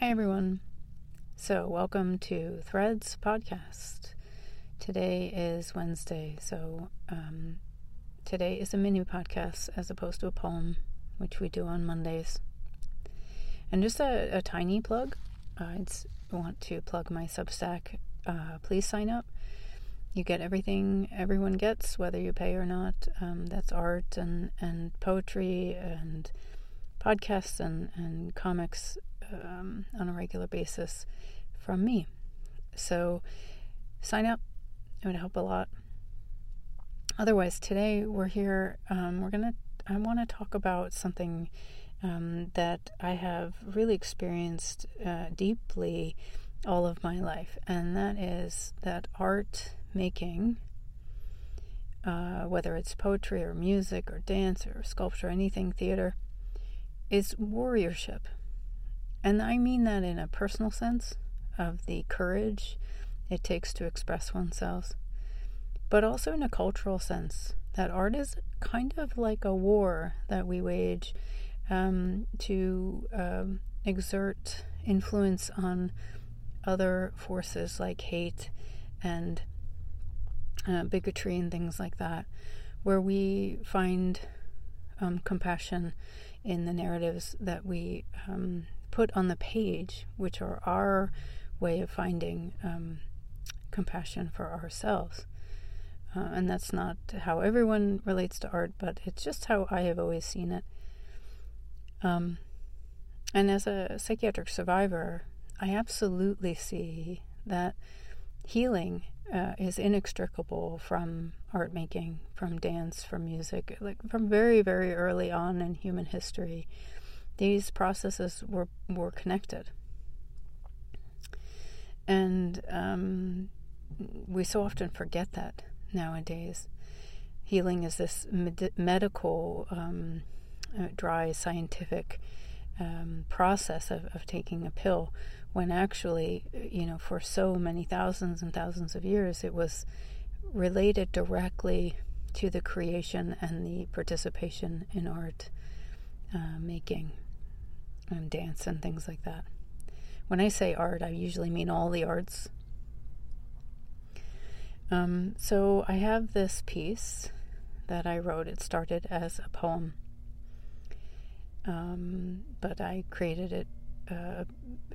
Hi, everyone. So, welcome to Threads Podcast. Today is Wednesday, so um, today is a mini podcast as opposed to a poem, which we do on Mondays. And just a, a tiny plug I want to plug my Substack. Uh, please sign up. You get everything everyone gets, whether you pay or not. Um, that's art and, and poetry and podcasts and, and comics um, on a regular basis from me. So sign up, it would help a lot. Otherwise, today we're here, um, we're to, I want to talk about something um, that I have really experienced uh, deeply all of my life, and that is that art making. Uh, whether it's poetry or music or dance or sculpture, anything theater, is warriorship. And I mean that in a personal sense of the courage it takes to express oneself, but also in a cultural sense that art is kind of like a war that we wage um, to um, exert influence on other forces like hate and uh, bigotry and things like that, where we find um, compassion in the narratives that we um, put on the page, which are our way of finding um, compassion for ourselves. Uh, and that's not how everyone relates to art, but it's just how I have always seen it. Um, and as a psychiatric survivor, I absolutely see that healing uh, is inextricable from art making, from dance, from music, like from very, very early on in human history. These processes were were connected, and um, we so often forget that nowadays. Healing is this med- medical, um, uh, dry, scientific um, process of, of taking a pill when actually, you know, for so many thousands and thousands of years, it was related directly to the creation and the participation in art uh, making and dance and things like that. When I say art, I usually mean all the arts. Um, so I have this piece that I wrote. It started as a poem, um, but I created it uh,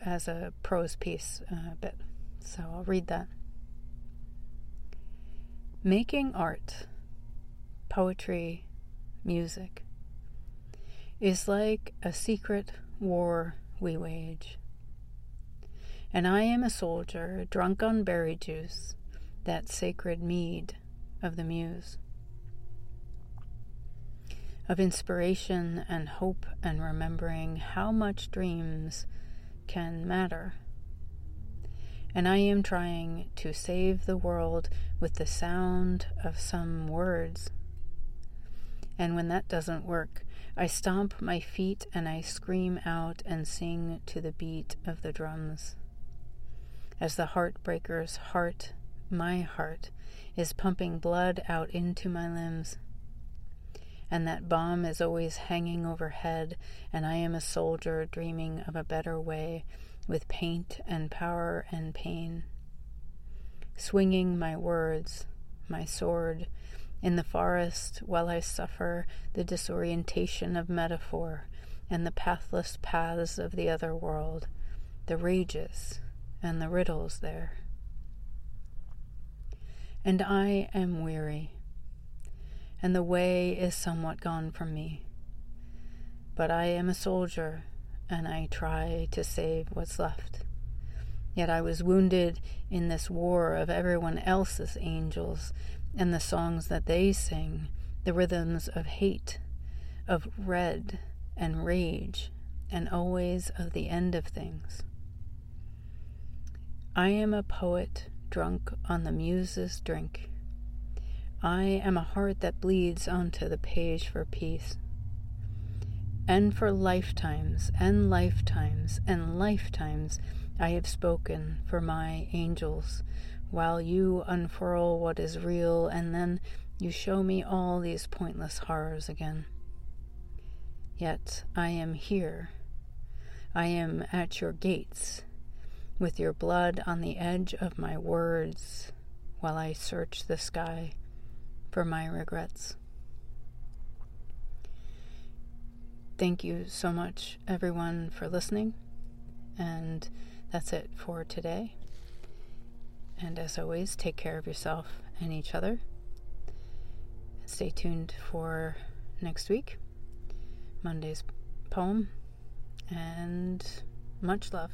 as a prose piece uh, a bit. So I'll read that. Making art, poetry, music is like a secret war we wage. And I am a soldier drunk on berry juice, that sacred mead of the muse of inspiration and hope and remembering how much dreams can matter. And I am trying to save the world with the sound of some words. And when that doesn't work, I stomp my feet and I scream out and sing to the beat of the drums. As the heartbreaker's heart, my heart, is pumping blood out into my limbs and that bomb is always hanging overhead, and I am a soldier dreaming of a better way with paint and power and pain. Swinging my words, my sword, in the forest while I suffer the disorientation of metaphor and the pathless paths of the other world, the rages and the riddles there. And I am weary and the way is somewhat gone from me. But I am a soldier, and I try to save what's left. Yet I was wounded in this war of everyone else's angels and the songs that they sing, the rhythms of hate, of red and rage, and always of the end of things. I am a poet drunk on the muse's drink I am a heart that bleeds onto the page for peace. And for lifetimes and lifetimes and lifetimes I have spoken for my angels, while you unfurl what is real, and then you show me all these pointless horrors again. Yet I am here, I am at your gates, with your blood on the edge of my words, while I search the sky for my regrets. Thank you so much, everyone, for listening. And that's it for today. And as always, take care of yourself and each other. Stay tuned for next week, Monday's poem, and much love.